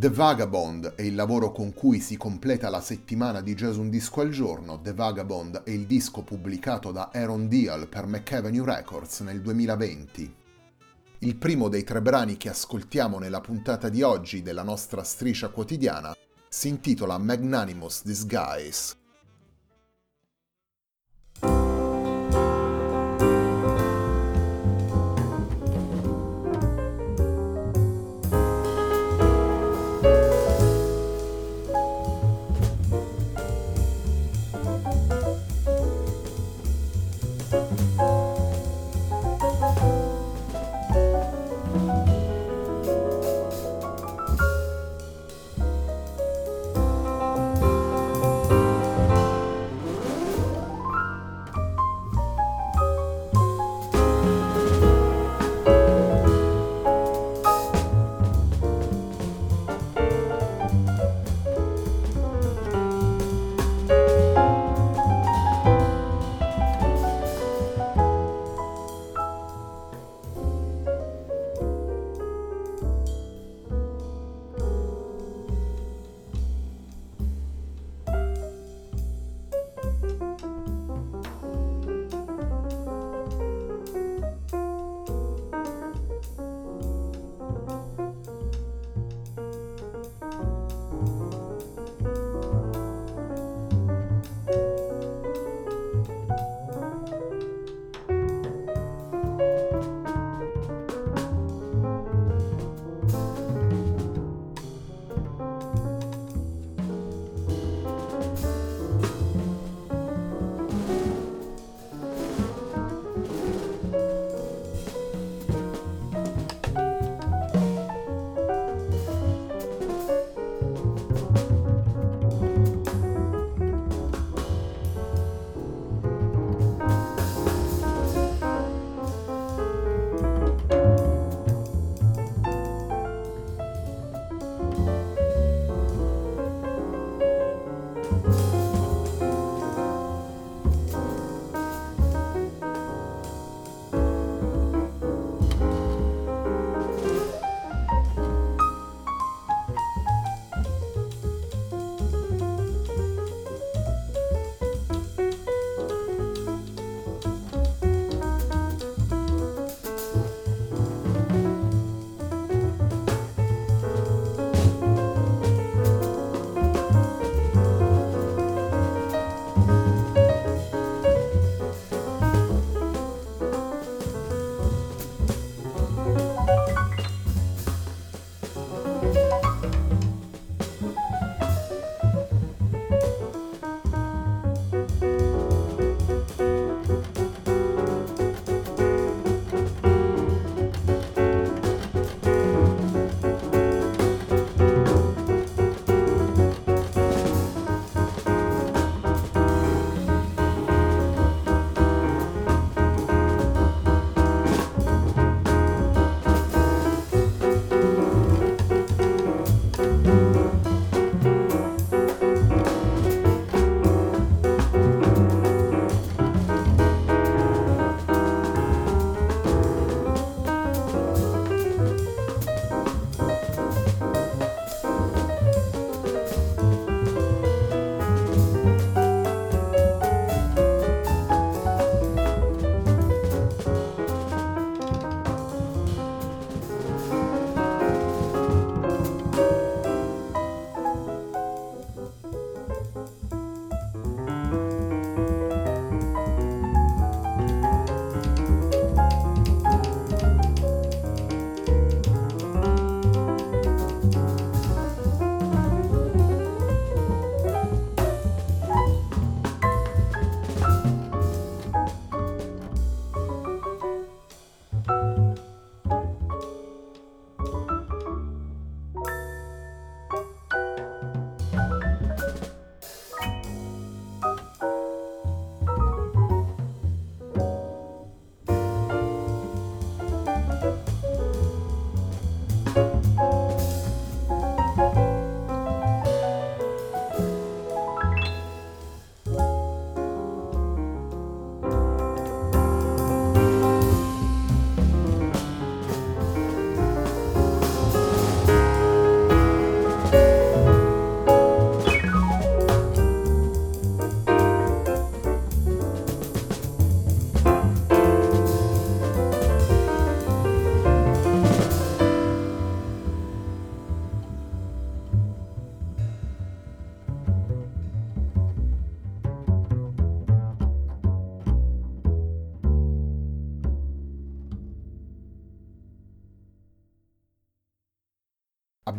The Vagabond è il lavoro con cui si completa la settimana di Jazz Un Disco al giorno. The Vagabond è il disco pubblicato da Aaron Deal per McAvenue Records nel 2020. Il primo dei tre brani che ascoltiamo nella puntata di oggi della nostra striscia quotidiana si intitola Magnanimous Disguise.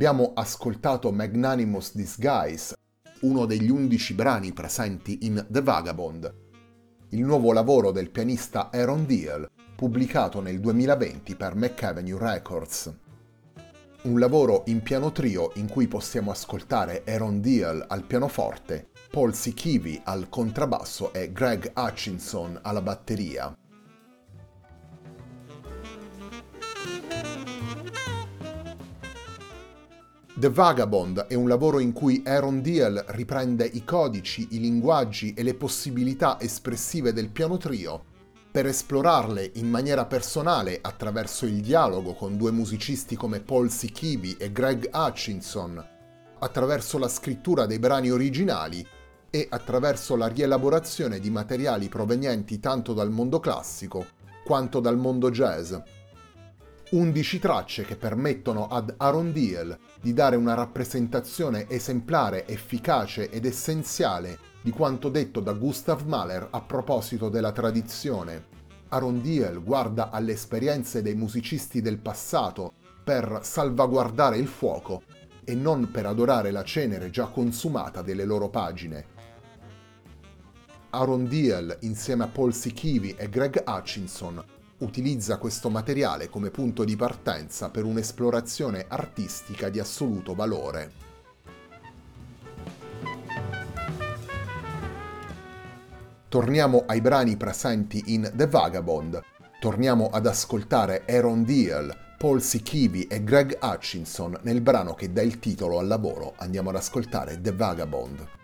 Abbiamo ascoltato Magnanimous Disguise, uno degli undici brani presenti in The Vagabond, il nuovo lavoro del pianista Aaron Deal, pubblicato nel 2020 per McAvenue Records. Un lavoro in piano trio in cui possiamo ascoltare Aaron Deal al pianoforte, Paul Sikivi al contrabbasso e Greg Hutchinson alla batteria. The Vagabond è un lavoro in cui Aaron Deal riprende i codici, i linguaggi e le possibilità espressive del piano trio per esplorarle in maniera personale attraverso il dialogo con due musicisti come Paul Sikivi e Greg Hutchinson, attraverso la scrittura dei brani originali e attraverso la rielaborazione di materiali provenienti tanto dal mondo classico quanto dal mondo jazz. 11 tracce che permettono ad Aaron Deal di dare una rappresentazione esemplare, efficace ed essenziale di quanto detto da Gustav Mahler a proposito della tradizione. Aaron Deal guarda alle esperienze dei musicisti del passato per salvaguardare il fuoco e non per adorare la cenere già consumata delle loro pagine. Aaron Deal insieme a Paul Sikivi e Greg Hutchinson utilizza questo materiale come punto di partenza per un'esplorazione artistica di assoluto valore. Torniamo ai brani presenti in The Vagabond. Torniamo ad ascoltare Aaron Deal, Paul Sikivi e Greg Hutchinson nel brano che dà il titolo al lavoro. Andiamo ad ascoltare The Vagabond.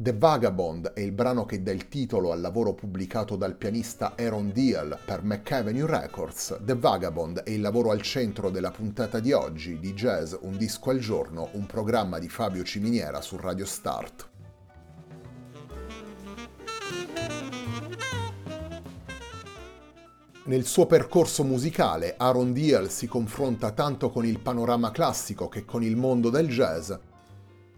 The Vagabond è il brano che dà il titolo al lavoro pubblicato dal pianista Aaron Deal per McAvenue Records. The Vagabond è il lavoro al centro della puntata di oggi di Jazz Un disco al giorno, un programma di Fabio Ciminiera su Radio Start. Nel suo percorso musicale Aaron Deal si confronta tanto con il panorama classico che con il mondo del jazz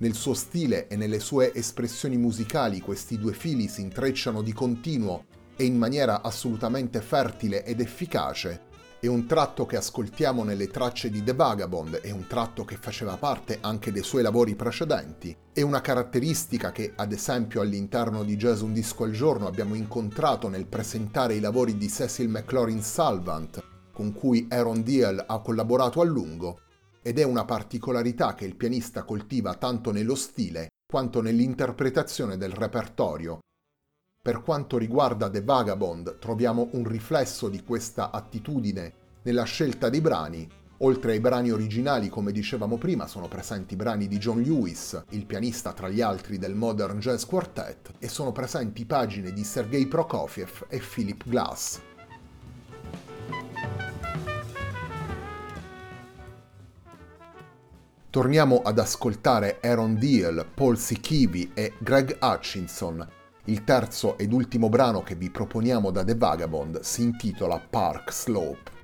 nel suo stile e nelle sue espressioni musicali questi due fili si intrecciano di continuo e in maniera assolutamente fertile ed efficace. È un tratto che ascoltiamo nelle tracce di The Vagabond, è un tratto che faceva parte anche dei suoi lavori precedenti. È una caratteristica che, ad esempio, all'interno di Jazz Un Disco al Giorno abbiamo incontrato nel presentare i lavori di Cecil McLaurin Salvant, con cui Aaron Deal ha collaborato a lungo, ed è una particolarità che il pianista coltiva tanto nello stile quanto nell'interpretazione del repertorio. Per quanto riguarda The Vagabond troviamo un riflesso di questa attitudine nella scelta dei brani. Oltre ai brani originali, come dicevamo prima, sono presenti brani di John Lewis, il pianista tra gli altri del Modern Jazz Quartet, e sono presenti pagine di Sergei Prokofiev e Philip Glass. Torniamo ad ascoltare Aaron Deal, Paul Sikivi e Greg Hutchinson. Il terzo ed ultimo brano che vi proponiamo da The Vagabond si intitola Park Slope.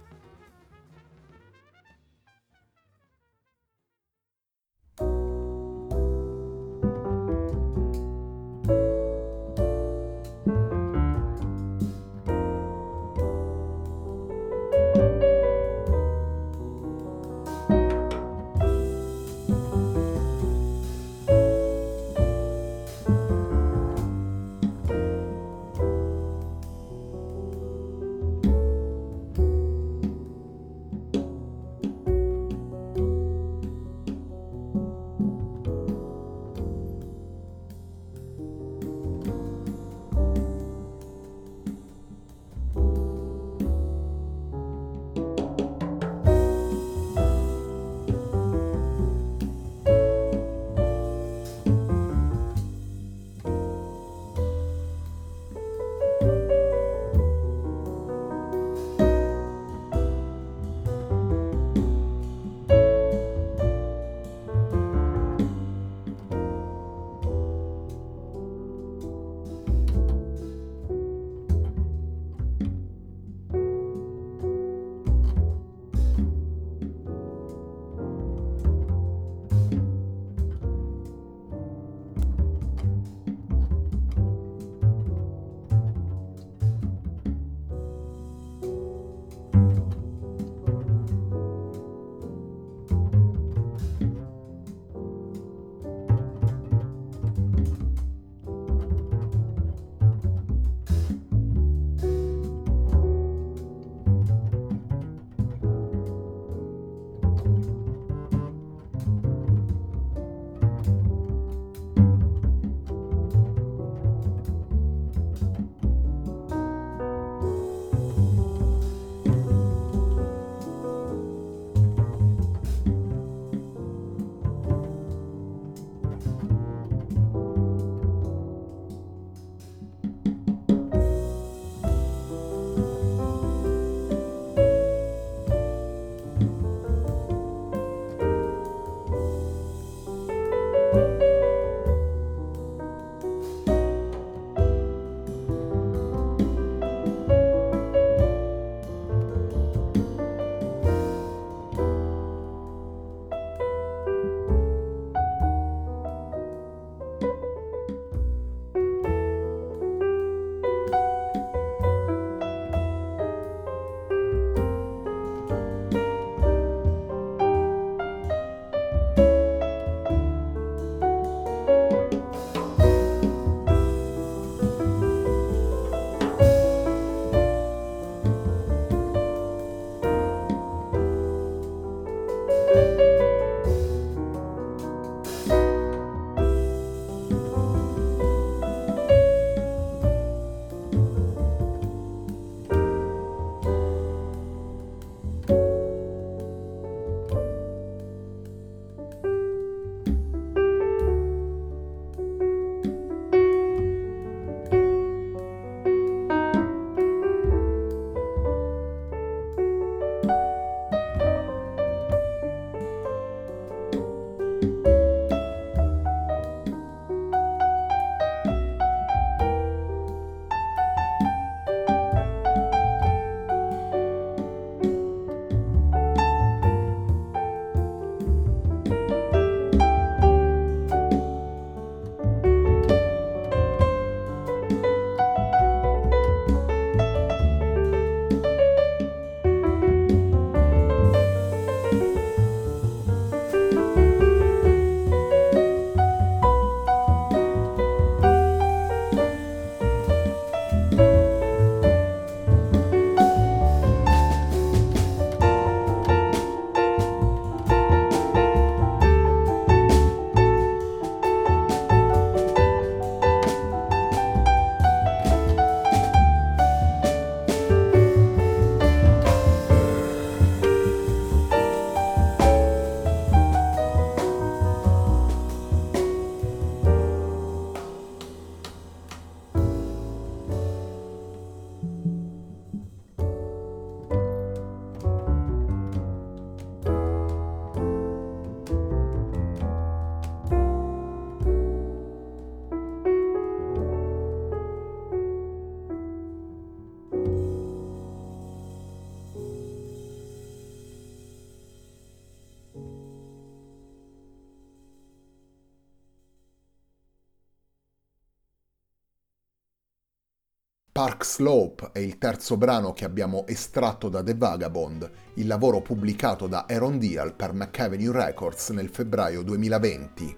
Park Slope è il terzo brano che abbiamo estratto da The Vagabond, il lavoro pubblicato da Aaron Deal per McAvenue Records nel febbraio 2020.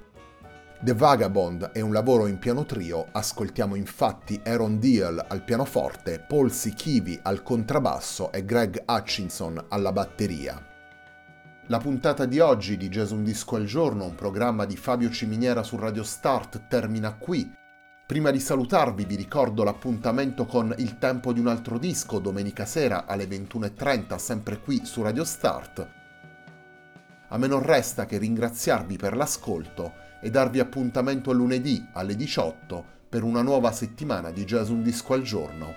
The Vagabond è un lavoro in piano trio, ascoltiamo infatti Aaron Deal al pianoforte, Paul Sikivi al contrabbasso e Greg Hutchinson alla batteria. La puntata di oggi di Jazz Un Disco al Giorno, un programma di Fabio Ciminiera su Radio Start, termina qui. Prima di salutarvi vi ricordo l'appuntamento con Il tempo di un altro disco domenica sera alle 21.30 sempre qui su Radio Start. A me non resta che ringraziarvi per l'ascolto e darvi appuntamento a lunedì alle 18 per una nuova settimana di Jazz Un Disco al Giorno.